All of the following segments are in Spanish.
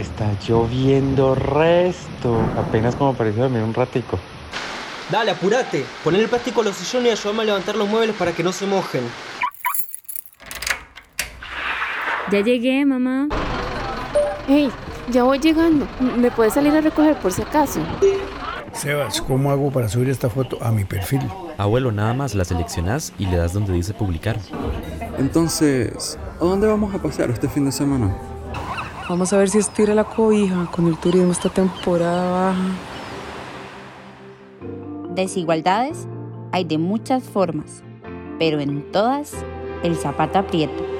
Está lloviendo resto. Apenas como pareció dormir un ratico. Dale, apurate. Poner el plástico a los sillones y ayúdame a levantar los muebles para que no se mojen. Ya llegué, mamá. Hey, ya voy llegando. ¿Me puedes salir a recoger por si acaso? Sebas, ¿cómo hago para subir esta foto a mi perfil? Abuelo, nada más la seleccionas y le das donde dice publicar. Entonces, ¿a dónde vamos a pasear este fin de semana? Vamos a ver si estira la cobija con el turismo esta temporada baja. Desigualdades hay de muchas formas, pero en todas el zapato aprieta.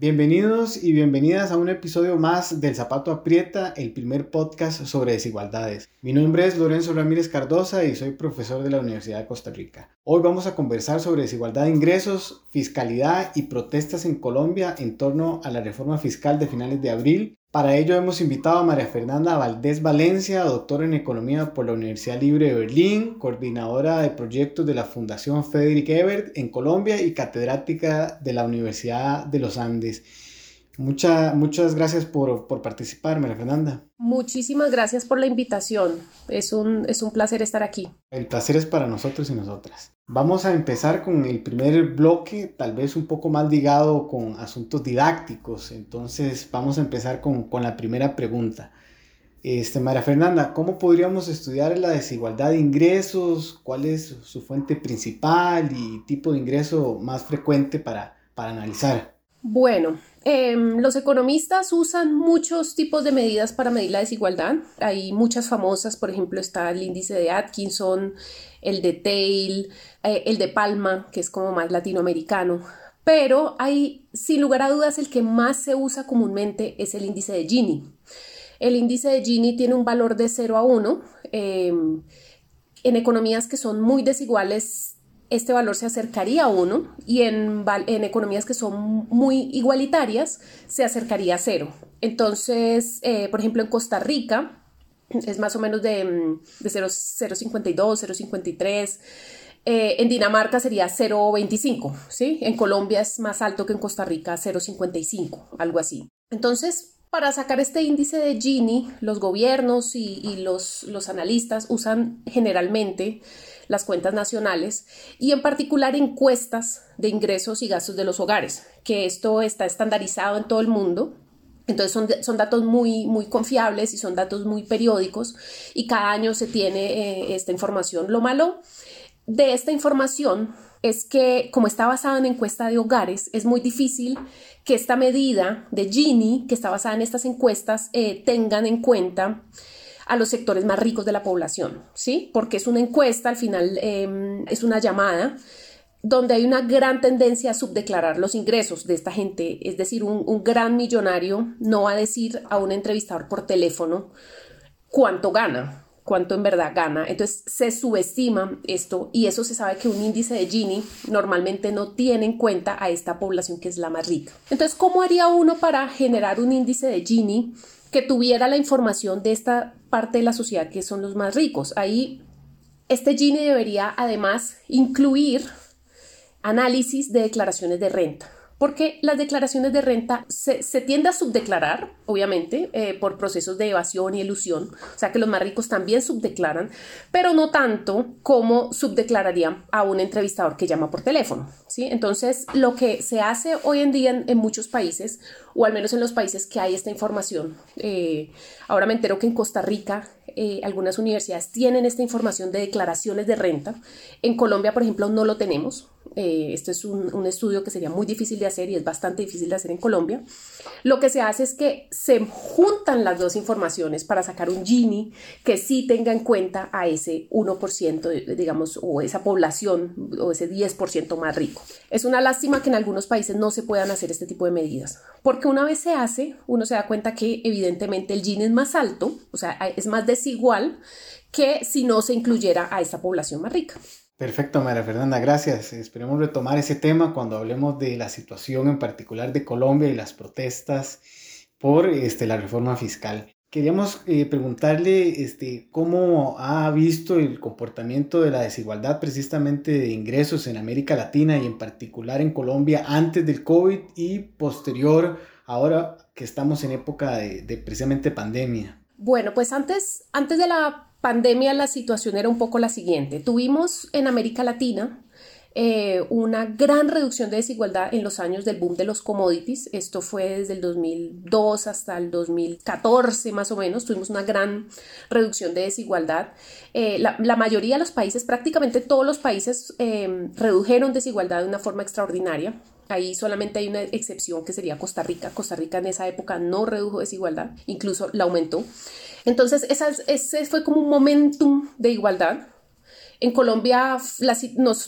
Bienvenidos y bienvenidas a un episodio más del Zapato Aprieta, el primer podcast sobre desigualdades. Mi nombre es Lorenzo Ramírez Cardosa y soy profesor de la Universidad de Costa Rica. Hoy vamos a conversar sobre desigualdad de ingresos, fiscalidad y protestas en Colombia en torno a la reforma fiscal de finales de abril para ello hemos invitado a María Fernanda Valdés Valencia, doctora en Economía por la Universidad Libre de Berlín, coordinadora de proyectos de la Fundación Frederick Ebert en Colombia y catedrática de la Universidad de los Andes muchas gracias por, participar, María Fernanda. Muchísimas gracias por la invitación. Es un, es un placer estar aquí. El placer es para nosotros y nosotras. Vamos a empezar con el primer bloque, tal vez un poco más ligado con asuntos didácticos. Entonces vamos a empezar con, la primera pregunta. Este, María Fernanda, ¿cómo podríamos estudiar la desigualdad de ingresos? ¿Cuál es su fuente principal y tipo de ingreso más frecuente para, para analizar? Bueno, em, los economistas usan muchos tipos de medidas para medir la desigualdad. Hay muchas famosas, por ejemplo, está el índice de Atkinson, el de Tail, eh, el de Palma, que es como más latinoamericano. Pero hay, sin lugar a dudas, el que más se usa comúnmente es el índice de Gini. El índice de Gini tiene un valor de 0 a 1. Em, en economías que son muy desiguales este valor se acercaría a 1 y en, en, economías que son muy igualitarias se acercaría a 0. Entonces, eh, por ejemplo, en Costa Rica es más o menos de, mm, de 0,52, 0,53. Eh, en Dinamarca sería 0,25, ¿sí? En Colombia es más alto que en Costa Rica, 0,55, algo así. Entonces, para sacar este índice de Gini, los gobiernos y, y los, los analistas usan generalmente las cuentas nacionales y en particular encuestas de ingresos y gastos de los hogares, que esto está estandarizado en todo el mundo. Entonces son, son datos muy, muy confiables y son datos muy periódicos y cada año se tiene eh, esta información. Lo malo de esta información es que como está basada en encuesta de hogares, es muy difícil que esta medida de Gini, que está basada en estas encuestas, eh, tengan en cuenta a los sectores más ricos de la población, ¿sí? Porque es una encuesta, al final em, es una llamada donde hay una gran tendencia a subdeclarar los ingresos de esta gente, es decir, un, un gran millonario no va a decir a un entrevistador por teléfono cuánto gana, cuánto en verdad gana. Entonces se subestima esto y eso se sabe que un índice de Gini normalmente no tiene en cuenta a esta población que es la más rica. Entonces, ¿cómo haría uno para generar un índice de Gini que tuviera la información de esta parte de la sociedad que son los más ricos. Ahí este Gini debería además incluir análisis de declaraciones de renta porque las declaraciones de renta se, se tiende a subdeclarar, obviamente, eh, por procesos de evasión y elusión, o sea que los más ricos también subdeclaran, pero no tanto como subdeclararían a un entrevistador que llama por teléfono, ¿sí? Entonces, lo que se hace hoy en día en, muchos países, o al menos en los países que hay esta información, eh, ahora me entero que en Costa Rica eh, algunas universidades tienen esta información de declaraciones de renta, en Colombia, por ejemplo, no lo tenemos, eh, esto es un, estudio que sería muy difícil de hacer y es bastante difícil de hacer en Colombia. Lo que se hace es que se juntan las dos informaciones para sacar un Gini que sí tenga en cuenta a ese 1%, digamos, o esa población o ese 10% más rico. Es una lástima que en algunos países no se puedan hacer este tipo de medidas, porque una vez se hace, uno se da cuenta que evidentemente el Gini es más alto, o sea, es más desigual que si no se incluyera a esta población más rica. Perfecto, María Fernanda, gracias. Esperemos retomar ese tema cuando hablemos de la situación en particular de Colombia y las protestas por este, la reforma fiscal. Queríamos eh, preguntarle este, cómo ha visto el comportamiento de la desigualdad precisamente de ingresos en América Latina y en particular en Colombia antes del COVID y posterior ahora que estamos en época de, de precisamente pandemia? Bueno, pues antes, antes de la pandemia la situación era un poco la siguiente. Tuvimos en América Latina eh, una gran reducción de desigualdad en los años del boom de los commodities. Esto fue desde el 2002 hasta el 2014 más o menos. Tuvimos una gran reducción de desigualdad. Eh, la, mayoría de los países, prácticamente todos los países, eh, redujeron desigualdad de una forma extraordinaria. Ahí solamente hay una excepción que sería Costa Rica. Costa Rica en esa época no redujo desigualdad, incluso la aumentó. Entonces, ese fue como un momentum de igualdad en Colombia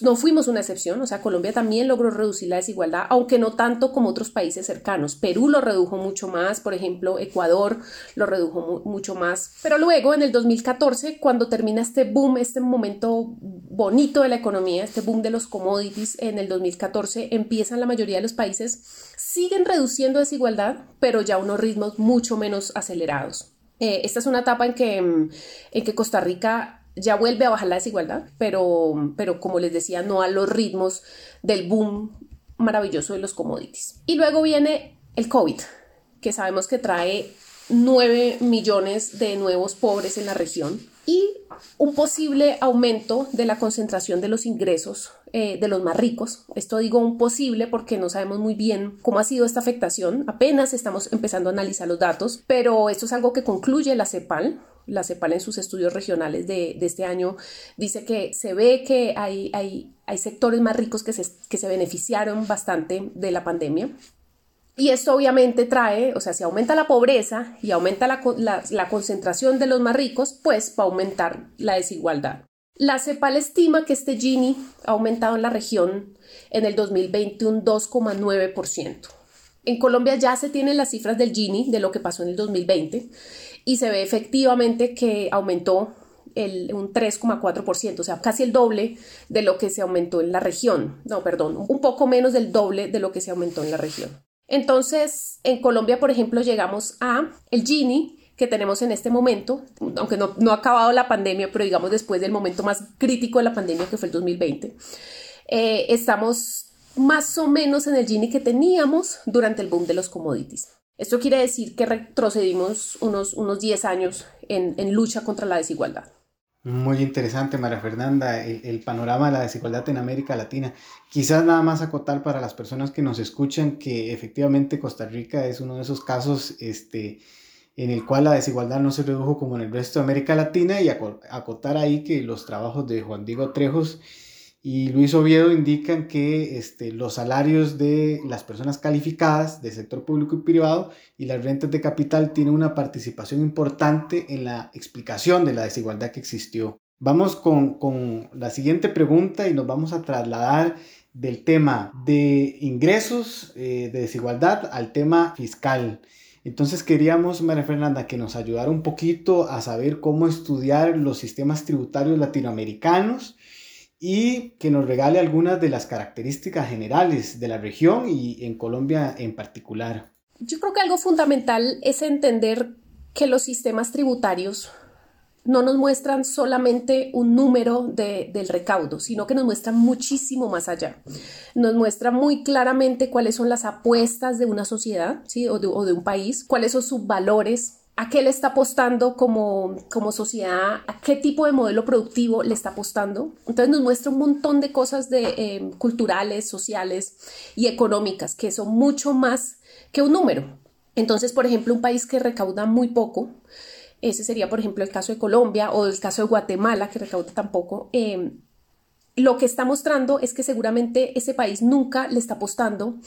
no fuimos una excepción, o sea, Colombia también logró reducir la desigualdad, aunque no tanto como otros países cercanos. Perú lo redujo mucho más, por ejemplo, Ecuador lo redujo mucho más. Pero luego, en el 2014, cuando termina este boom, este momento bonito de la economía, este boom de los commodities, en el 2014 empiezan la mayoría de los países, siguen reduciendo desigualdad, pero ya a unos ritmos mucho menos acelerados. Eh, esta es una etapa en que, en que Costa Rica ya vuelve a bajar la desigualdad, pero, pero como les decía, no a los ritmos del boom maravilloso de los commodities. Y luego viene el COVID, que sabemos que trae 9 millones de nuevos pobres en la región y un posible aumento de la concentración de los ingresos eh, de los más ricos. Esto digo un posible porque no sabemos muy bien cómo ha sido esta afectación. Apenas estamos empezando a analizar los datos, pero esto es algo que concluye la CEPAL, la CEPAL en sus estudios regionales de, este año dice que se ve que hay, hay, hay sectores más ricos que se, que se beneficiaron bastante de la pandemia. Y esto obviamente trae, o sea, si aumenta la pobreza y aumenta la, la, concentración de los más ricos, pues va a aumentar la desigualdad. La CEPAL estima que este Gini ha aumentado en la región en el 2020 un 2,9%. En Colombia ya se tienen las cifras del Gini de lo que pasó en el 2020 y se ve efectivamente que aumentó el, un 3,4%, o sea, casi el doble de lo que se aumentó en la región. No, perdón, un poco menos del doble de lo que se aumentó en la región. Entonces, en Colombia, por ejemplo, llegamos a el Gini que tenemos en este momento, aunque no, ha acabado la pandemia, pero digamos después del momento más crítico de la pandemia, que fue el 2020, eh, estamos más o menos en el Gini que teníamos durante el boom de los commodities. Esto quiere decir que retrocedimos unos, unos 10 años en, lucha contra la desigualdad. Muy interesante, María Fernanda, el, panorama de la desigualdad en América Latina. Quizás nada más acotar para las personas que nos escuchan que efectivamente Costa Rica es uno de esos casos este, en el cual la desigualdad no se redujo como en el resto de América Latina y acotar ahí que los trabajos de Juan Diego Trejos y Luis Oviedo indican que este, los salarios de las personas calificadas del sector público y privado y las rentas de capital tienen una participación importante en la explicación de la desigualdad que existió. Vamos con, con la siguiente pregunta y nos vamos a trasladar del tema de ingresos eh, de desigualdad al tema fiscal. Entonces queríamos, María Fernanda, que nos ayudara un poquito a saber cómo estudiar los sistemas tributarios latinoamericanos y que nos regale algunas de las características generales de la región y en Colombia en particular. Yo creo que algo fundamental es entender que los sistemas tributarios no nos muestran solamente un número del recaudo, sino que nos muestran muchísimo más allá. Nos muestra muy claramente cuáles son las apuestas de una sociedad ¿sí? o, de, o de un país, cuáles son sus valores, a qué le está apostando como, como sociedad, a qué tipo de modelo productivo le está apostando. Entonces nos muestra un montón de cosas de, eh, culturales, sociales y económicas que son mucho más que un número. Entonces, por ejemplo, un país que recauda muy poco, ese sería, por ejemplo, el caso de Colombia o el caso de Guatemala, que recauda tan poco, eh, lo que está mostrando es que seguramente ese país nunca le está apostando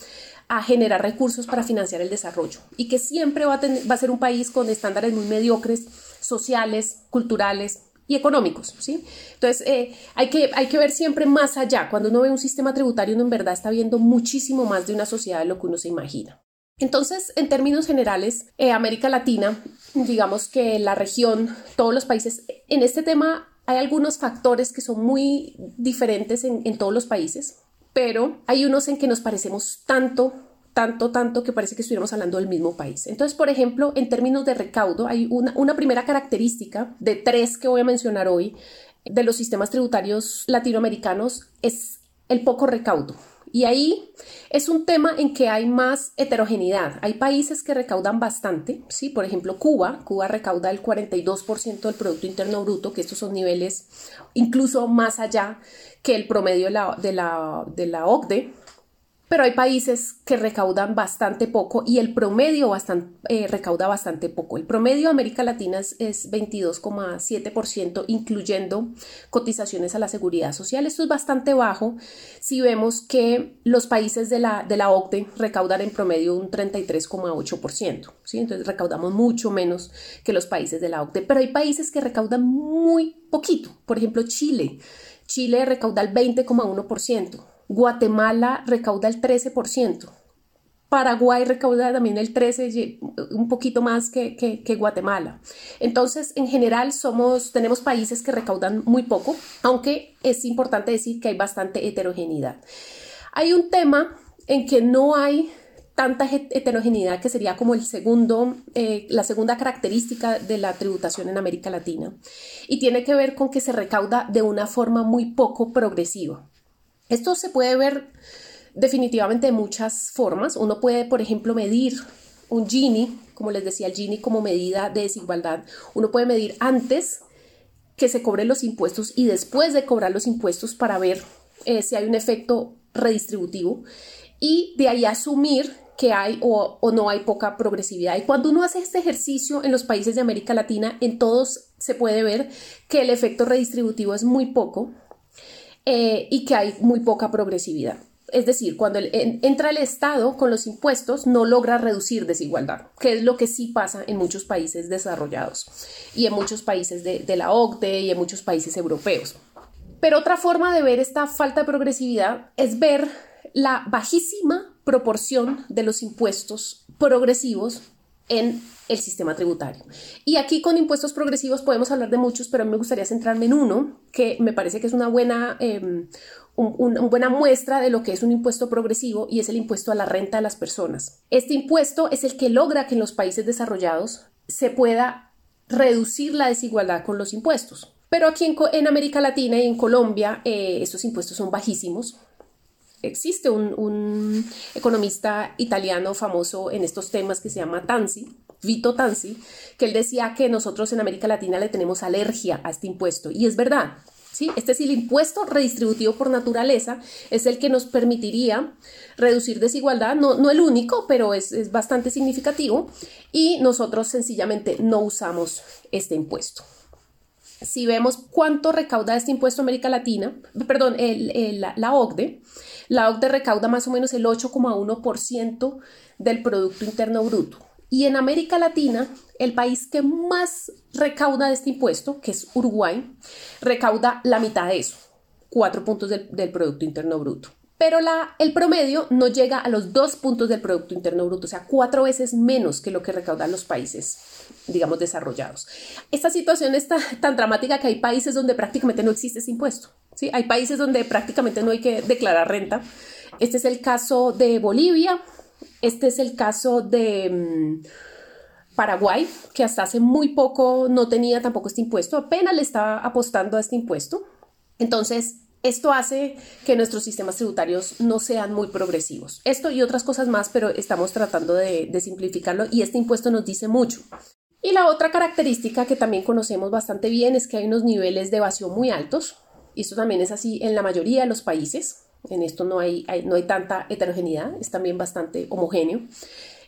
a generar recursos para financiar el desarrollo y que siempre va a, va a ser un país con estándares muy mediocres, sociales, culturales y económicos, ¿sí? Entonces, eh, hay, que, hay que ver siempre más allá. Cuando uno ve un sistema tributario, uno en verdad está viendo muchísimo más de una sociedad de lo que uno se imagina. Entonces, en términos generales, eh, América Latina, digamos que la región, todos los países, en este tema hay algunos factores que son muy diferentes en, todos los países pero hay unos en que nos parecemos tanto tanto, tanto que parece que estuviéramos hablando del mismo país. Entonces, por ejemplo, en términos de recaudo, hay una, una, primera característica de tres que voy a mencionar hoy de los sistemas tributarios latinoamericanos es el poco recaudo. Y ahí es un tema en que hay más heterogeneidad. Hay países que recaudan bastante, ¿sí? Por ejemplo, Cuba. Cuba recauda el 42% del Producto Interno Bruto, que estos son niveles incluso más allá que el promedio de la, de la, de la OCDE, pero hay países que recaudan bastante poco y el promedio eh, recauda bastante poco. El promedio de América Latina es, 22,7%, incluyendo cotizaciones a la seguridad social. Esto es bastante bajo si vemos que los países de la, de OCDE recaudan en promedio un 33,8%. ¿sí? Entonces recaudamos mucho menos que los países de la OCDE, pero hay países que recaudan muy poquito. Por ejemplo, Chile. Chile recauda el 20,1%. Guatemala recauda el 13%. Paraguay recauda también el 13, un poquito más que, Guatemala. Entonces, en general, somos, tenemos países que recaudan muy poco, aunque es importante decir que hay bastante heterogeneidad. Hay un tema en que no hay tanta heterogeneidad que sería como el segundo, eh, la segunda característica de la tributación en América Latina y tiene que ver con que se recauda de una forma muy poco progresiva. Esto se puede ver definitivamente de muchas formas. Uno puede, por ejemplo, medir un Gini, como les decía, el Gini como medida de desigualdad. Uno puede medir antes que se cobren los impuestos y después de cobrar los impuestos para ver eh, si hay un efecto redistributivo y de ahí asumir que hay o, o, no hay poca progresividad. Y cuando uno hace este ejercicio en los países de América Latina, en todos se puede ver que el efecto redistributivo es muy poco, eh, y que hay muy poca progresividad. Es decir, cuando entra el Estado con los impuestos no logra reducir desigualdad, que es lo que sí pasa en muchos países desarrollados y en muchos países de, de la OCDE y en muchos países europeos. Pero otra forma de ver esta falta de progresividad es ver la bajísima proporción de los impuestos progresivos en el sistema tributario. Y aquí con impuestos progresivos podemos hablar de muchos, pero a mí me gustaría centrarme en uno que me parece que es una buena, em, buena muestra de lo que es un impuesto progresivo y es el impuesto a la renta de las personas. Este impuesto es el que logra que en los países desarrollados se pueda reducir la desigualdad con los impuestos. Pero aquí en, América Latina y en Colombia eh, estos impuestos son bajísimos existe un, economista italiano famoso en estos temas que se llama Tanzi, Vito Tanzi, que él decía que nosotros en América Latina le tenemos alergia a este impuesto. Y es verdad. ¿sí? Este es el impuesto redistributivo por naturaleza, es el que nos permitiría reducir desigualdad, no, no el único, pero es, es bastante significativo. Y nosotros sencillamente no usamos este impuesto si vemos cuánto recauda este impuesto América Latina, perdón, la, OCDE, la OCDE recauda más o menos el 8,1% del Producto Interno Bruto. Y en América Latina, el país que más recauda de este impuesto, que es Uruguay, recauda la mitad de eso, 4 puntos del, del Producto Interno Bruto pero el promedio no llega a los dos puntos del Producto Interno Bruto, o sea, cuatro veces menos que lo que recaudan los países, digamos, desarrollados. Esta situación es tan, dramática que hay países donde prácticamente no existe ese impuesto, ¿sí? Hay países donde prácticamente no hay que declarar renta. Este es el caso de Bolivia, este es el caso de... Mm, Paraguay, que hasta hace muy poco no tenía tampoco este impuesto, apenas le estaba apostando a este impuesto. Entonces, esto hace que nuestros sistemas tributarios no sean muy progresivos. Esto y otras cosas más, pero estamos tratando de, simplificarlo y este impuesto nos dice mucho. Y la otra característica que también conocemos bastante bien es que hay unos niveles de evasión muy altos. Esto también es así en la mayoría de los países. En esto no hay, no hay tanta heterogeneidad, es también bastante homogéneo.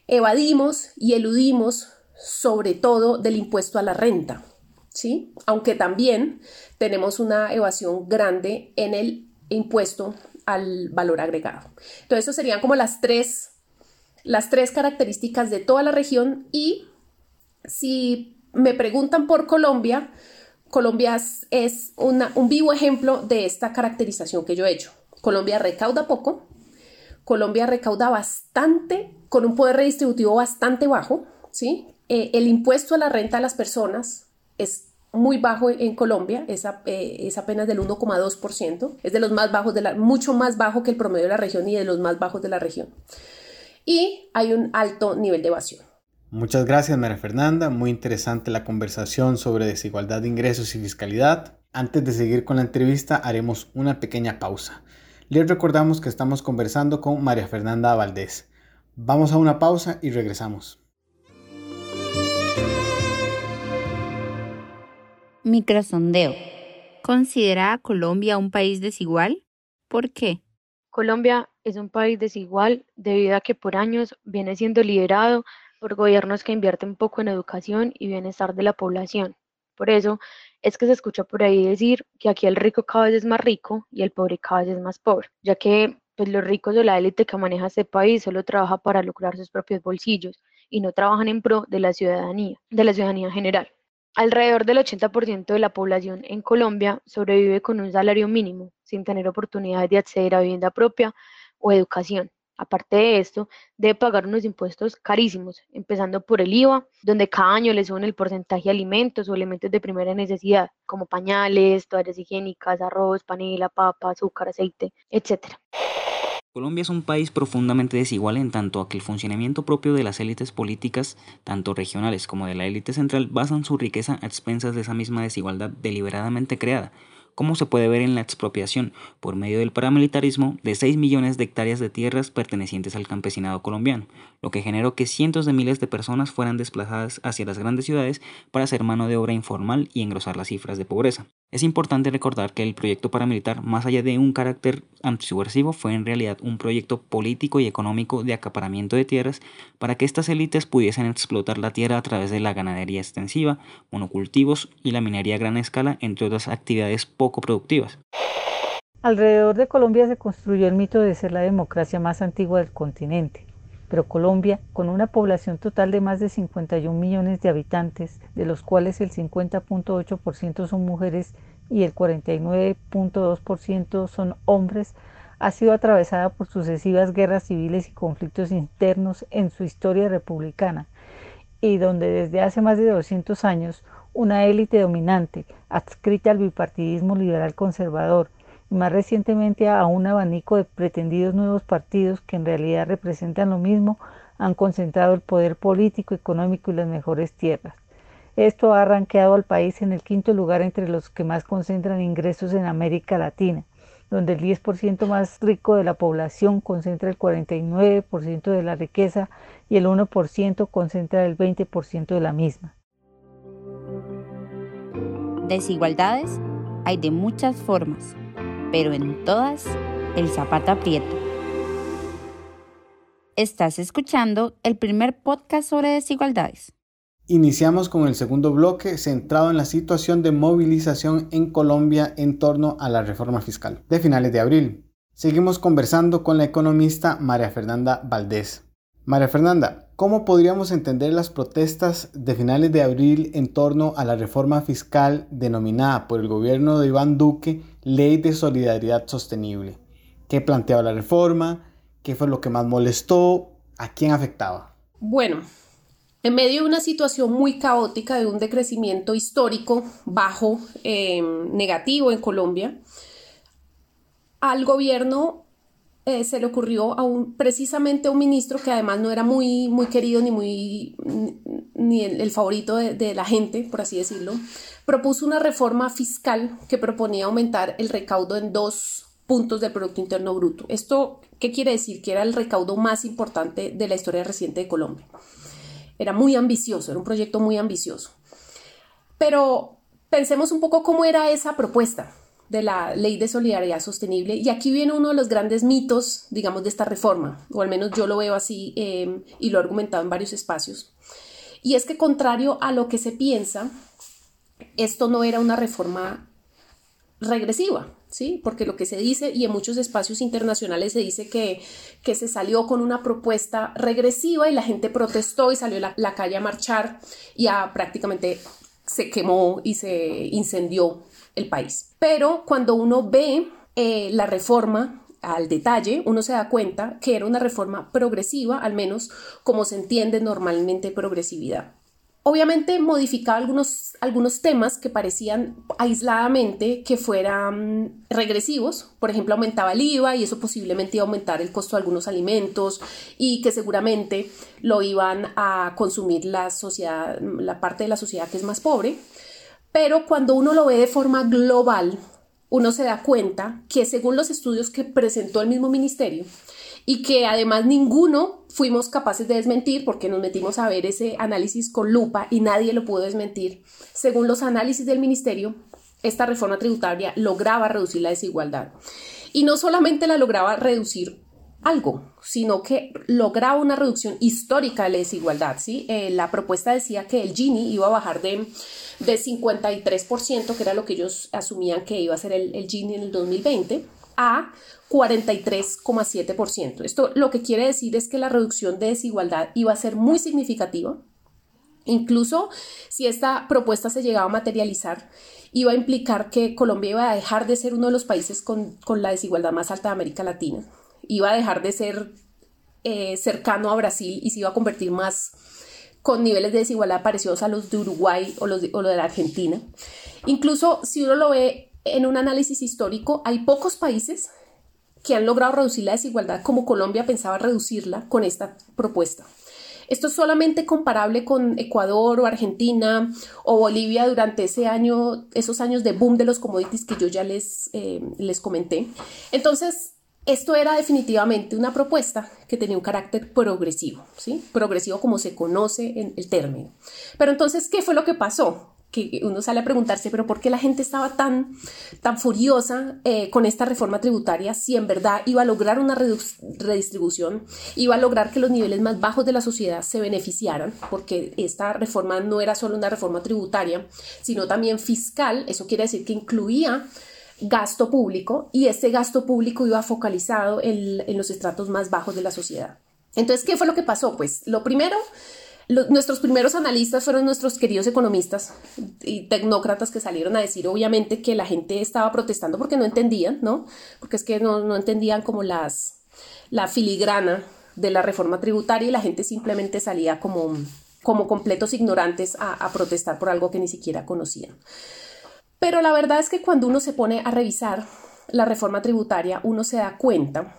Evadimos y eludimos sobre todo del impuesto a la renta. ¿Sí? Aunque también tenemos una evasión grande en el impuesto al valor agregado. Entonces, eso serían como las tres, las tres características de toda la región y si me preguntan por Colombia, Colombia es un vivo ejemplo de esta caracterización que yo he hecho. Colombia recauda poco, Colombia recauda bastante, con un poder redistributivo bastante bajo, ¿sí? Eh, el impuesto a la renta de las personas es muy bajo en Colombia, es, eh, es apenas del 1,2%, es de los más bajos, de la, mucho más bajo que el promedio de la región y de los más bajos de la región. Y hay un alto nivel de evasión. Muchas gracias, María Fernanda. Muy interesante la conversación sobre desigualdad de ingresos y fiscalidad. Antes de seguir con la entrevista, haremos una pequeña pausa. Les recordamos que estamos conversando con María Fernanda Valdés. Vamos a una pausa y regresamos. Microsondeo. ¿Considera Colombia un país desigual? ¿Por qué? Colombia es un país desigual debido a que por años viene siendo liderado por gobiernos que invierten poco en educación y bienestar de la población. Por eso es que se escucha por ahí decir que aquí el rico cada vez es más rico y el pobre cada vez es más pobre, ya que pues, los ricos o la élite que maneja este país solo trabaja para lucrar sus propios bolsillos y no trabajan en pro de la ciudadanía, de la ciudadanía general. Alrededor del 80% de la población en Colombia sobrevive con un salario mínimo, sin tener oportunidades de acceder a vivienda propia o educación. Aparte de esto, debe pagar unos impuestos carísimos, empezando por el IVA, donde cada año le suben el porcentaje de alimentos o elementos de primera necesidad, como pañales, toallas higiénicas, arroz, panela, papa, azúcar, aceite, etc. Colombia es un país profundamente desigual en tanto a que el funcionamiento propio de las élites políticas, tanto regionales como de la élite central, basan su riqueza a expensas de esa misma desigualdad deliberadamente creada, como se puede ver en la expropiación, por medio del paramilitarismo, de 6 millones de hectáreas de tierras pertenecientes al campesinado colombiano, lo que generó que cientos de miles de personas fueran desplazadas hacia las grandes ciudades para hacer mano de obra informal y engrosar las cifras de pobreza. Es importante recordar que el proyecto paramilitar, más allá de un carácter antisubversivo, fue en realidad un proyecto político y económico de acaparamiento de tierras para que estas élites pudiesen explotar la tierra a través de la ganadería extensiva, monocultivos y la minería a gran escala, entre otras actividades productivas. Alrededor de Colombia se construyó el mito de ser la democracia más antigua del continente pero Colombia, con una población total de más de 51 millones de habitantes, de los cuales el 50.8% son mujeres y el 49.2% son hombres, ha sido atravesada por sucesivas guerras civiles y conflictos internos en su historia republicana, y donde desde hace más de 200 años una élite dominante, adscrita al bipartidismo liberal conservador, y más recientemente a un abanico de pretendidos nuevos partidos que en realidad representan lo mismo, han concentrado el poder político, económico y las mejores tierras. Esto ha arranqueado al país en el quinto lugar entre los que más concentran ingresos en América Latina, donde el 10% más rico de la población concentra el 49% de la riqueza y el 1% concentra el 20% de la misma. Desigualdades hay de muchas formas pero en todas el zapato aprieta. Estás escuchando el primer podcast sobre desigualdades. Iniciamos con el segundo bloque centrado en la situación de movilización en Colombia en torno a la reforma fiscal de finales de abril. Seguimos conversando con la economista María Fernanda Valdés. María Fernanda, ¿cómo podríamos entender las protestas de finales de abril en torno a la reforma fiscal denominada por el gobierno de Iván Duque Ley de Solidaridad Sostenible? ¿Qué planteaba la reforma? ¿Qué fue lo que más molestó? ¿A quién afectaba? Bueno, en medio de una situación muy caótica de un decrecimiento histórico bajo, eh, negativo en Colombia, al gobierno eh, se le ocurrió a un, precisamente a un ministro que además no era muy, muy querido ni, muy, ni el, favorito de, de, la gente, por así decirlo, propuso una reforma fiscal que proponía aumentar el recaudo en dos puntos del Producto Interno Bruto. ¿Esto qué quiere decir? Que era el recaudo más importante de la historia reciente de Colombia. Era muy ambicioso, era un proyecto muy ambicioso. Pero pensemos un poco cómo era esa propuesta de la Ley de Solidaridad Sostenible. Y aquí viene uno de los grandes mitos, digamos, de esta reforma, o al menos yo lo veo así em, y lo he argumentado en varios espacios. Y es que contrario a lo que se piensa, esto no era una reforma regresiva, ¿sí? Porque lo que se dice, y en muchos espacios internacionales se dice que, que se salió con una propuesta regresiva y la gente protestó y salió a la, la calle a marchar y a, prácticamente se quemó y se incendió el país. Pero cuando uno ve eh, la reforma al detalle, uno se da cuenta que era una reforma progresiva, al menos como se entiende normalmente progresividad. Obviamente modificaba algunos, algunos temas que parecían aisladamente que fueran regresivos, por ejemplo aumentaba el IVA y eso posiblemente iba a aumentar el costo de algunos alimentos y que seguramente lo iban a consumir la sociedad, la parte de la sociedad que es más pobre, pero cuando uno lo ve de forma global, uno se da cuenta que según los estudios que presentó el mismo ministerio, y que además ninguno fuimos capaces de desmentir porque nos metimos a ver ese análisis con lupa y nadie lo pudo desmentir. Según los análisis del ministerio, esta reforma tributaria lograba reducir la desigualdad. Y no solamente la lograba reducir algo, sino que lograba una reducción histórica de la desigualdad. ¿sí? Eh, la propuesta decía que el Gini iba a bajar de, de 53%, que era lo que ellos asumían que iba a ser el, el Gini en el 2020, a 43,7%. Esto lo que quiere decir es que la reducción de desigualdad iba a ser muy significativa. Incluso si esta propuesta se llegaba a materializar, iba a implicar que Colombia iba a dejar de ser uno de los países con, la desigualdad más alta de América Latina. Iba a dejar de ser eh, cercano a Brasil y se iba a convertir más con niveles de desigualdad parecidos a los de Uruguay o los o lo de la Argentina. Incluso si uno lo ve en un análisis histórico, hay pocos países que han logrado reducir la desigualdad como Colombia pensaba reducirla con esta propuesta. Esto es solamente comparable con Ecuador o Argentina o Bolivia durante ese año, esos años de boom de los commodities que yo ya les, eh, les comenté. Entonces, esto era definitivamente una propuesta que tenía un carácter progresivo, ¿sí? Progresivo como se conoce en el término. Pero entonces, ¿qué fue lo que pasó? que uno sale a preguntarse, pero ¿por qué la gente estaba tan, tan furiosa eh, con esta reforma tributaria si en verdad iba a lograr una redistribución, iba a lograr que los niveles más bajos de la sociedad se beneficiaran, porque esta reforma no era solo una reforma tributaria, sino también fiscal, eso quiere decir que incluía gasto público y ese gasto público iba focalizado en, en los estratos más bajos de la sociedad. Entonces, ¿qué fue lo que pasó? Pues lo primero nuestros primeros analistas fueron nuestros queridos economistas y tecnócratas que salieron a decir, obviamente, que la gente estaba protestando porque no entendían, ¿no? Porque es que no, entendían como las, la filigrana de la reforma tributaria y la gente simplemente salía como, como completos ignorantes a protestar por algo que ni siquiera conocían. Pero la verdad es que cuando uno se pone a revisar la reforma tributaria, uno se da cuenta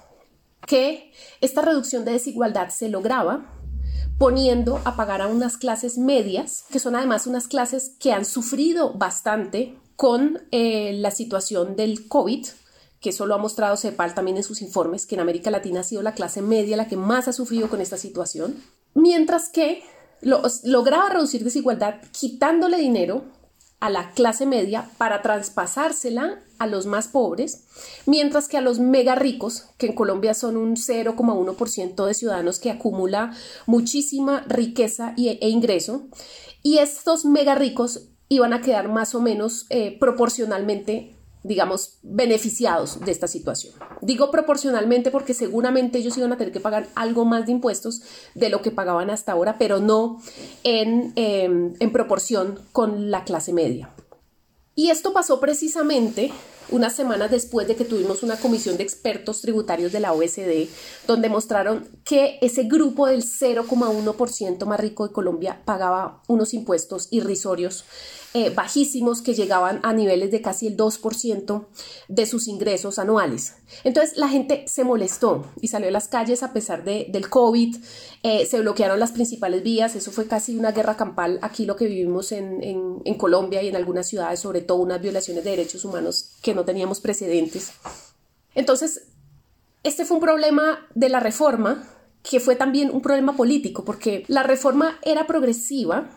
que esta reducción de desigualdad se lograba poniendo a pagar a unas clases medias, que son además unas clases que han sufrido bastante con eh, la situación del COVID, que eso lo ha mostrado CEPAL también en sus informes, que en América Latina ha sido la clase media la que más ha sufrido con esta situación, mientras que lograba reducir desigualdad quitándole dinero a la clase media para traspasársela a los más pobres, mientras que a los mega ricos, que en Colombia son un 0,1% de ciudadanos que acumula muchísima riqueza e ingreso, y estos mega ricos iban a quedar más o menos eh, proporcionalmente digamos, beneficiados de esta situación. Digo proporcionalmente porque seguramente ellos iban a tener que pagar algo más de impuestos de lo que pagaban hasta ahora, pero no en, em, en proporción con la clase media. Y esto pasó precisamente unas semanas después de que tuvimos una comisión de expertos tributarios de la OSD, donde mostraron que ese grupo del 0,1% más rico de Colombia pagaba unos impuestos irrisorios eh, bajísimos que llegaban a niveles de casi el 2% de sus ingresos anuales. Entonces la gente se molestó y salió a las calles a pesar de, del COVID, eh, se bloquearon las principales vías, eso fue casi una guerra campal aquí lo que vivimos en, en, en Colombia y en algunas ciudades, sobre todo unas violaciones de derechos humanos que no teníamos precedentes. Entonces, este fue un problema de la reforma que fue también un problema político, porque la reforma era progresiva,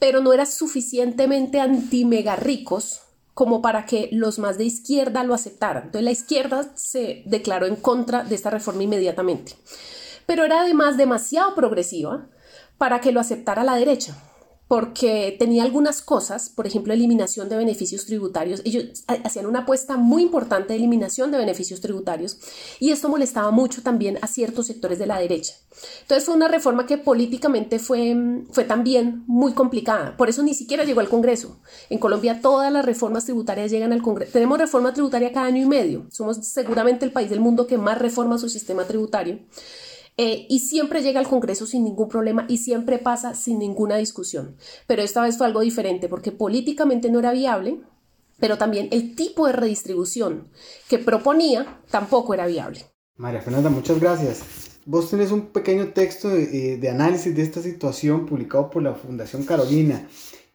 pero no era suficientemente anti-mega ricos como para que los más de izquierda lo aceptaran. Entonces la izquierda se declaró en contra de esta reforma inmediatamente. Pero era además demasiado progresiva para que lo aceptara la derecha porque tenía algunas cosas, por ejemplo, eliminación de beneficios tributarios. Ellos hacían una apuesta muy importante de eliminación de beneficios tributarios y esto molestaba mucho también a ciertos sectores de la derecha. Entonces fue una reforma que políticamente fue, fue también muy complicada. Por eso ni siquiera llegó al Congreso. En Colombia todas las reformas tributarias llegan al Congreso. Tenemos reforma tributaria cada año y medio. Somos seguramente el país del mundo que más reforma su sistema tributario. Eh, y siempre llega al Congreso sin ningún problema y siempre pasa sin ninguna discusión. Pero esta vez fue algo diferente porque políticamente no era viable, pero también el tipo de redistribución que proponía tampoco era viable. María Fernanda, muchas gracias. Vos tenés un pequeño texto de, eh, de análisis de esta situación publicado por la Fundación Carolina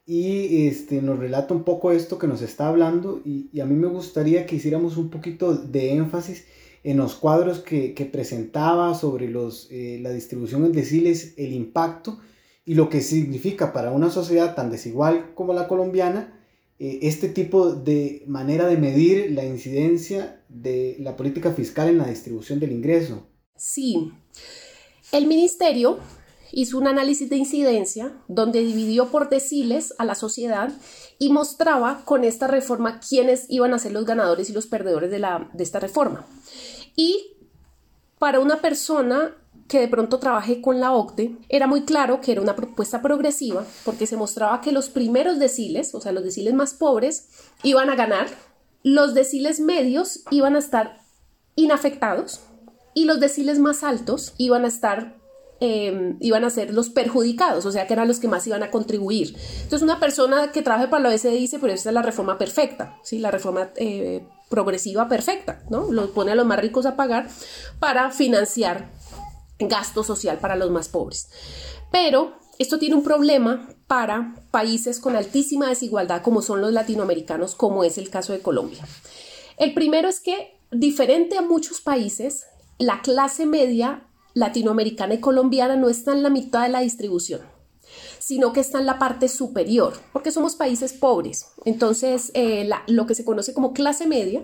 y este, nos relata un poco esto que nos está hablando y, a mí me gustaría que hiciéramos un poquito de énfasis en los cuadros que, presentaba sobre los, eh, la distribución deciles, el impacto y lo que significa para una sociedad tan desigual como la colombiana eh, este tipo de manera de medir la incidencia de la política fiscal en la distribución del ingreso. Sí, el ministerio hizo un análisis de incidencia donde dividió por deciles a la sociedad y mostraba con esta reforma quiénes iban a ser los ganadores y los perdedores de, la, de esta reforma. Y para una persona que de pronto trabaje con la OCDE, era muy claro que era una propuesta progresiva porque se mostraba que los primeros deciles, o sea, los deciles más pobres, iban a ganar, los deciles medios iban a estar inafectados y los deciles más altos iban a estar Em, iban a ser los perjudicados, o sea que eran los que más iban a contribuir. Entonces una persona que trabaja para la OECD dice, pero esta es la reforma perfecta, ¿sí? la reforma eh, progresiva perfecta, ¿no? Lo pone a los más ricos a pagar para financiar gasto social para los más pobres. Pero esto tiene un problema para países con altísima desigualdad como son los latinoamericanos, como es el caso de Colombia. El primero es que, diferente a muchos países, la clase media latinoamericana y colombiana no está en la mitad de la distribución, sino que está en la parte superior, porque somos países pobres. Entonces, eh, lo que se conoce como clase media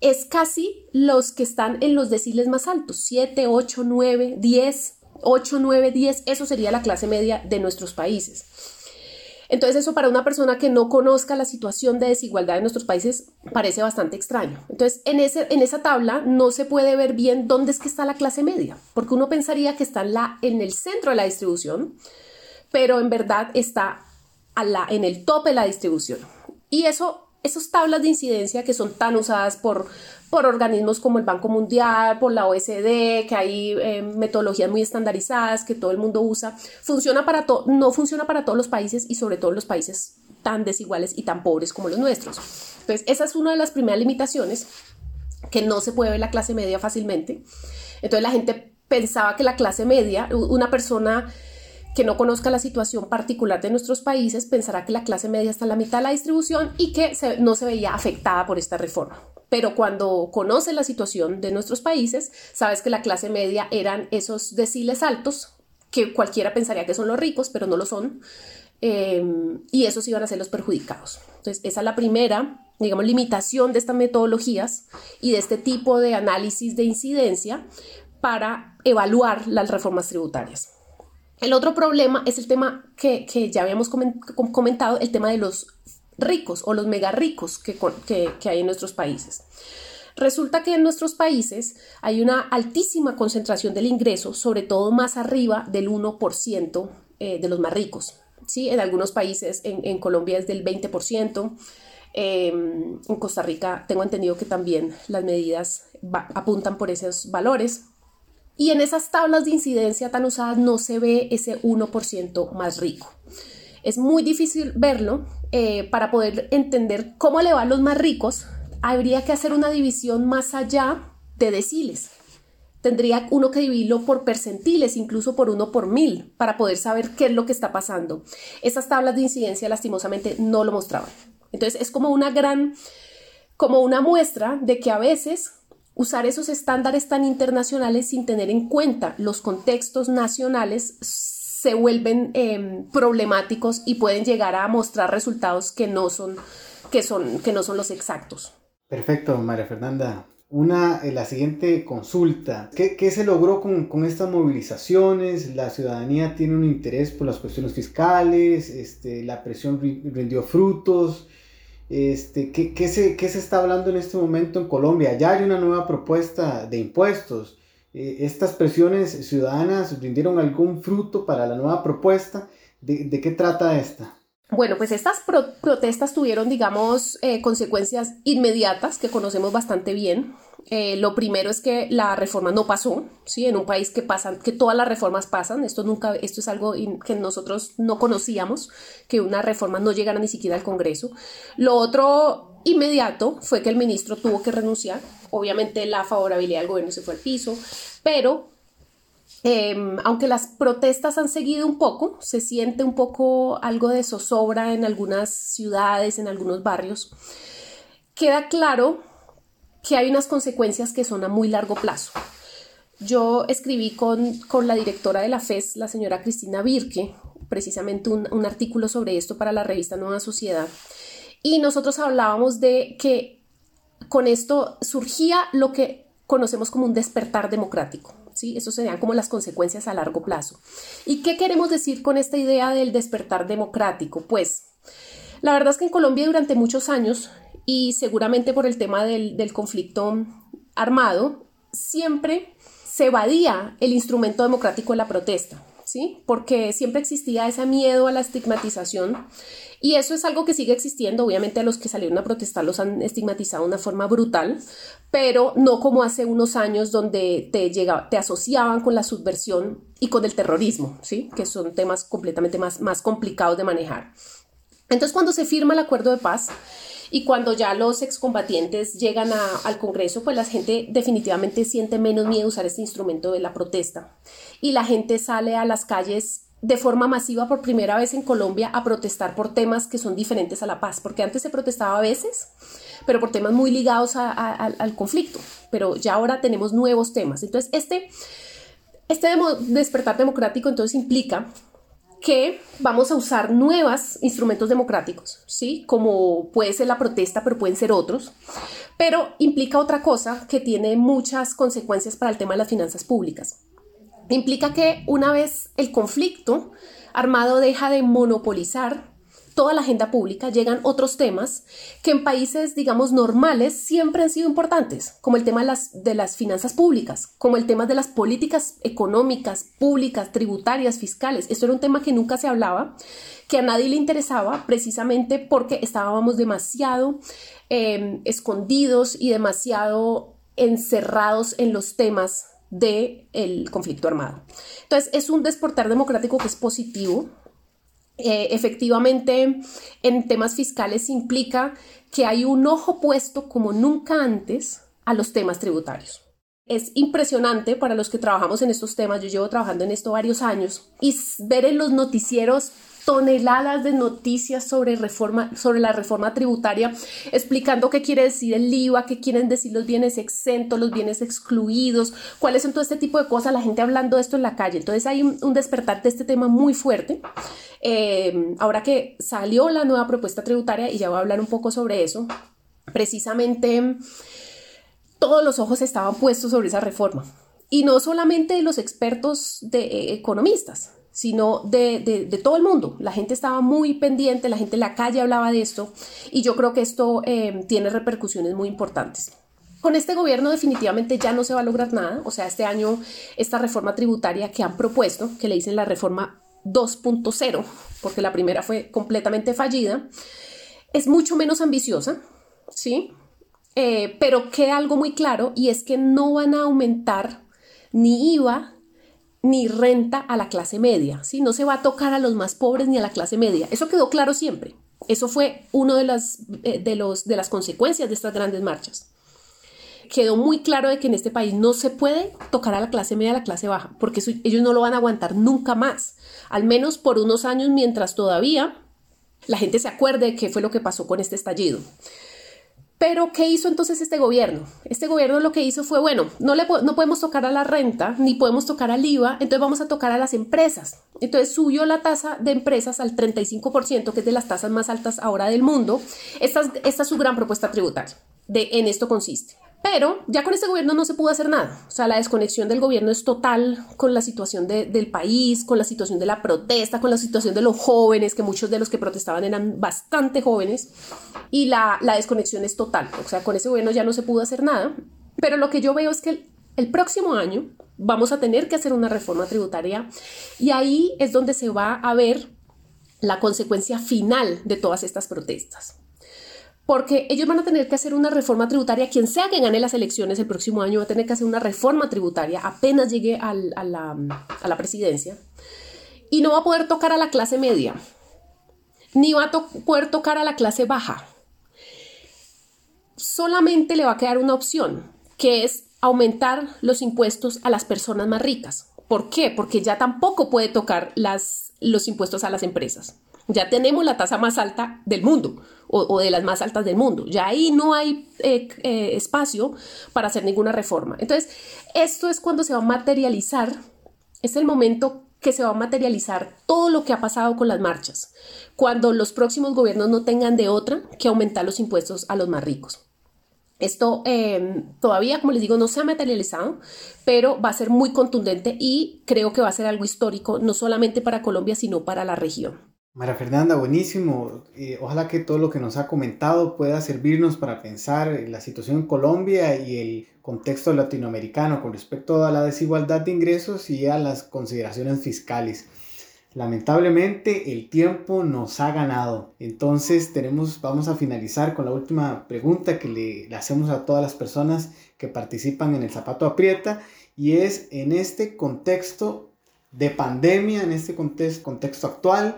es casi los que están en los deciles más altos, 7, 8, 9, 10, 8, 9, 10, eso sería la clase media de nuestros países. Entonces eso para una persona que no conozca la situación de desigualdad en nuestros países parece bastante extraño. Entonces en, ese, en esa tabla no se puede ver bien dónde es que está la clase media, porque uno pensaría que está en, el centro de la distribución, pero en verdad está en el tope de la distribución. Y eso esas tablas de incidencia que son tan usadas por, por organismos como el Banco Mundial, por la OECD, que hay eh, metodologías muy estandarizadas que todo el mundo usa, funciona para no funciona para todos los países y sobre todo los países tan desiguales y tan pobres como los nuestros. Entonces, esa es una de las primeras limitaciones, que no se puede ver la clase media fácilmente. Entonces, la gente pensaba que la clase media, una persona que no conozca la situación particular de nuestros países pensará que la clase media está en la mitad de la distribución y que no se veía afectada por esta reforma. Pero cuando conoce la situación de nuestros países, sabes que la clase media eran esos deciles altos, que cualquiera pensaría que son los ricos, pero no lo son, em, y esos iban a ser los perjudicados. Entonces, esa es la primera, digamos, limitación de estas metodologías y de este tipo de análisis de incidencia para evaluar las reformas tributarias. El otro problema es el tema que, ya habíamos comentado, el tema de los ricos o los mega ricos que, hay en nuestros países. Resulta que en nuestros países hay una altísima concentración del ingreso, sobre todo más arriba del 1% eh, de los más ricos. ¿sí? En algunos países, en, Colombia es del 20%, em, en Costa Rica tengo entendido que también las medidas apuntan por esos valores. Y en esas tablas de incidencia tan usadas no se ve ese 1% más rico. Es muy difícil verlo. Eh, para poder entender cómo le va a los más ricos, habría que hacer una división más allá de deciles. Tendría uno que dividirlo por percentiles, incluso por uno por mil, para poder saber qué es lo que está pasando. Esas tablas de incidencia lastimosamente no lo mostraban. Entonces es como una gran, como una muestra de que a veces Usar esos estándares tan internacionales sin tener en cuenta los contextos nacionales se vuelven em, problemáticos y pueden llegar a mostrar resultados que no son, que son, que no son los exactos. Perfecto, María Fernanda. Una, eh, la siguiente consulta. ¿Qué, ¿Qué, se logró con, con, estas movilizaciones? ¿La ciudadanía tiene un interés por las cuestiones fiscales? Este, ¿La presión rindió frutos? Este, ¿qué, se, se, está hablando en este momento en Colombia? Ya hay una nueva propuesta de impuestos. Eh, ¿Estas presiones ciudadanas rindieron algún fruto para la nueva propuesta? ¿De, qué trata esta? Bueno, pues estas protestas tuvieron, digamos, eh, consecuencias inmediatas que conocemos bastante bien. Eh, lo primero es que la reforma no pasó, ¿sí? En un país que pasan, que todas las reformas pasan, esto nunca, esto es algo que nosotros no conocíamos, que una reforma no llegara ni siquiera al Congreso. Lo otro inmediato fue que el ministro tuvo que renunciar. Obviamente la favorabilidad del gobierno se fue al piso, pero Em, aunque las protestas han seguido un poco, se siente un poco algo de zozobra en algunas ciudades, en algunos barrios, queda claro que hay unas consecuencias que son a muy largo plazo. Yo escribí con, la directora de la FES, la señora Cristina Birke, precisamente un, un artículo sobre esto para la revista Nueva Sociedad, y nosotros hablábamos de que con esto surgía lo que conocemos como un despertar democrático. ¿sí? Eso serían como las consecuencias a largo plazo. ¿Y qué queremos decir con esta idea del despertar democrático? Pues la verdad es que en Colombia durante muchos años, y seguramente por el tema del, del conflicto armado, siempre se evadía el instrumento democrático de la protesta. ¿Sí? Porque siempre existía ese miedo a la estigmatización y eso es algo que sigue existiendo. Obviamente a los que salieron a protestar los han estigmatizado de una forma brutal, pero no como hace unos años donde te, llega, te asociaban con la subversión y con el terrorismo, ¿sí? que son temas completamente más, más complicados de manejar. Entonces cuando se firma el acuerdo de paz, y cuando ya los excombatientes llegan al Congreso, pues la gente definitivamente siente menos miedo usar este instrumento de la protesta. Y la gente sale a las calles de forma masiva por primera vez en Colombia a protestar por temas que son diferentes a la paz, porque antes se protestaba a veces, pero por temas muy ligados al conflicto, pero ya ahora tenemos nuevos temas. Entonces, este, este despertar democrático entonces implica que vamos a usar nuevos instrumentos democráticos, ¿sí? Como puede ser la protesta, pero pueden ser otros, pero implica otra cosa que tiene muchas consecuencias para el tema de las finanzas públicas implica que una vez el conflicto armado deja de monopolizar toda la agenda pública, llegan otros temas que en países, digamos, normales siempre han sido importantes, como el tema de las, de finanzas públicas, como el tema de las políticas económicas, públicas, tributarias, fiscales. Esto era un tema que nunca se hablaba, que a nadie le interesaba, precisamente porque estábamos demasiado eh, escondidos y demasiado encerrados en los temas del conflicto armado. Entonces, es un desportar democrático que es positivo. Eh, efectivamente, en temas fiscales implica que hay un ojo puesto como nunca antes a los temas tributarios. Es impresionante para los que trabajamos en estos temas, yo llevo trabajando en esto varios años, y ver en los noticieros toneladas de noticias sobre, reforma, sobre la reforma tributaria, explicando qué quiere decir el IVA, qué quieren decir los bienes exentos, los bienes excluidos, cuáles son todo este tipo de cosas, la gente hablando de esto en la calle. Entonces hay un, despertar de este tema muy fuerte. Eh, ahora que salió la nueva propuesta tributaria, y ya voy a hablar un poco sobre eso, precisamente todos los ojos estaban puestos sobre esa reforma. Y no solamente los expertos de eh, economistas, sino de, todo el mundo. La gente estaba muy pendiente, la gente en la calle hablaba de esto y yo creo que esto eh, tiene repercusiones muy importantes. Con este gobierno definitivamente ya no se va a lograr nada, o sea, este año esta reforma tributaria que han propuesto, que le dicen la reforma 2.0, porque la primera fue completamente fallida, es mucho menos ambiciosa, ¿sí? Eh, pero queda algo muy claro y es que no van a aumentar ni IVA ni renta a la clase media, ¿sí? No se va a tocar a los más pobres ni a la clase media. Eso quedó claro siempre. Eso fue una de las, eh, de, de las consecuencias de estas grandes marchas. Quedó muy claro de que en este país no se puede tocar a la clase media, a la clase baja, porque ellos no lo van a aguantar nunca más, al menos por unos años mientras todavía la gente se acuerde de qué fue lo que pasó con este estallido. Pero, ¿qué hizo entonces este gobierno? Este gobierno lo que hizo fue, bueno, no, le, no podemos tocar a la renta, ni podemos tocar al IVA, entonces vamos a tocar a las empresas. Entonces subió la tasa de empresas al 35%, que es de las tasas más altas ahora del mundo. Esta, esta es su gran propuesta tributaria. De, en esto consiste. Pero ya con este gobierno no se pudo hacer nada. O sea, la desconexión del gobierno es total con la situación del país, con la situación de la protesta, con la situación de los jóvenes, que muchos de los que protestaban eran bastante jóvenes. Y la, desconexión es total. O sea, con ese gobierno ya no se pudo hacer nada. Pero lo que yo veo es que el próximo año vamos a tener que hacer una reforma tributaria y ahí es donde se va a ver la consecuencia final de todas estas protestas porque ellos van a tener que hacer una reforma tributaria, quien sea que gane las elecciones el próximo año va a tener que hacer una reforma tributaria apenas llegue a, la, presidencia, y no va a poder tocar a la clase media, ni va a poder tocar a la clase baja. Solamente le va a quedar una opción, que es aumentar los impuestos a las personas más ricas ¿Por qué? Porque ya tampoco puede tocar las, los impuestos a las empresas. Ya tenemos la tasa más alta del mundo o, de las más altas del mundo. Ya ahí no hay eh, eh, espacio para hacer ninguna reforma. Entonces, esto es cuando se va a materializar, es el momento que se va a materializar todo lo que ha pasado con las marchas, cuando los próximos gobiernos no tengan de otra que aumentar los impuestos a los más ricos. Esto em, todavía, como les digo, no se ha materializado, pero va a ser muy contundente y creo que va a ser algo histórico, no solamente para Colombia, sino para la región. María Fernanda, buenísimo. Eh, ojalá que todo lo que nos ha comentado pueda servirnos para pensar la situación en Colombia y el contexto latinoamericano con respecto a la desigualdad de ingresos y a las consideraciones fiscales. Lamentablemente el tiempo nos ha ganado. Entonces tenemos, vamos a finalizar con la última pregunta que le, hacemos a todas las personas que participan en el zapato aprieta y es en este contexto de pandemia, en este contexto, contexto actual,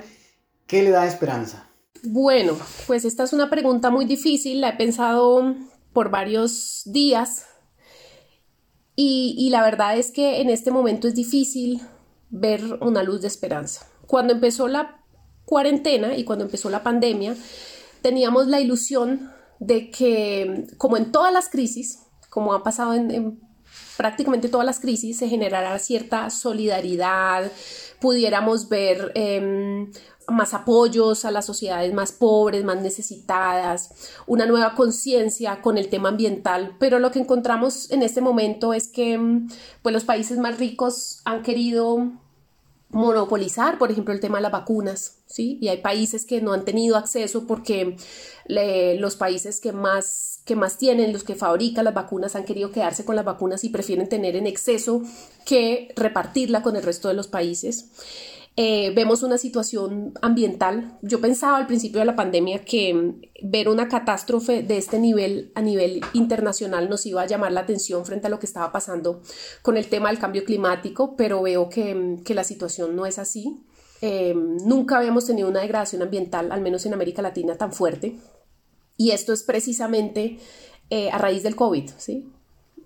¿Qué le da esperanza? Bueno, pues esta es una pregunta muy difícil, la he pensado por varios días y, la verdad es que en este momento es difícil ver una luz de esperanza. Cuando empezó la cuarentena y cuando empezó la pandemia, teníamos la ilusión de que, como en todas las crisis, como ha pasado en, prácticamente todas las crisis, se generará cierta solidaridad, pudiéramos ver em, más apoyos a las sociedades más pobres, más necesitadas, una nueva conciencia con el tema ambiental, pero lo que encontramos en este momento es que mm, pues los países más ricos han querido monopolizar, por ejemplo, el tema de las vacunas, ¿sí? Y hay países que no han tenido acceso porque los países que más, que más tienen, los que fabrican las vacunas, han querido quedarse con las vacunas y prefieren tener en exceso que repartirla con el resto de los países. Eh, vemos una situación ambiental. Yo pensaba al principio de la pandemia que mm, ver una catástrofe de este nivel a nivel internacional nos iba a llamar la atención frente a lo que estaba pasando con el tema del cambio climático, pero veo que, mm, la situación no es así. Eh, nunca habíamos tenido una degradación ambiental, al menos en América Latina, tan fuerte. Y esto es precisamente eh, a raíz del COVID, ¿sí?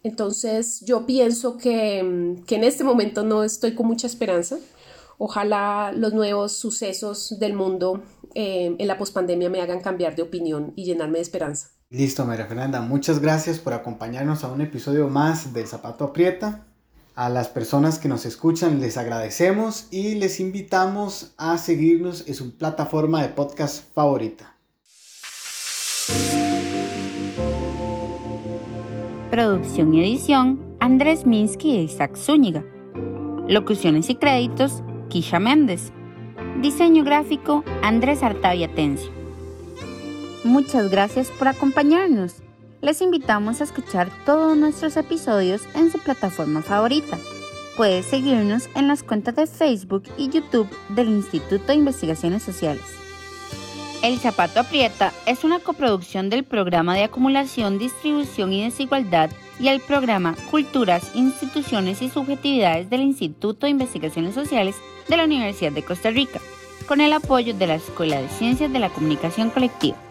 Entonces yo pienso que, mm, que en este momento no estoy con mucha esperanza Ojalá los nuevos sucesos del mundo eh, en la pospandemia me hagan cambiar de opinión y llenarme de esperanza. Listo, María Fernanda. Muchas gracias por acompañarnos a un episodio más del Zapato Aprieta. A las personas que nos escuchan les agradecemos y les invitamos a seguirnos en su plataforma de podcast favorita. Producción y edición Andrés Minsky y Isaac Zúñiga. Locuciones y créditos Kisha Méndez. Diseño gráfico Andrés Artavia Tencio. Muchas gracias por acompañarnos. Les invitamos a escuchar todos nuestros episodios en su plataforma favorita. Puedes seguirnos en las cuentas de Facebook y YouTube del Instituto de Investigaciones Sociales. El Zapato Aprieta es una coproducción del Programa de Acumulación, Distribución y Desigualdad y el programa Culturas, Instituciones y Subjetividades del Instituto de Investigaciones Sociales de la Universidad de Costa Rica, con el apoyo de la Escuela de Ciencias de la Comunicación Colectiva.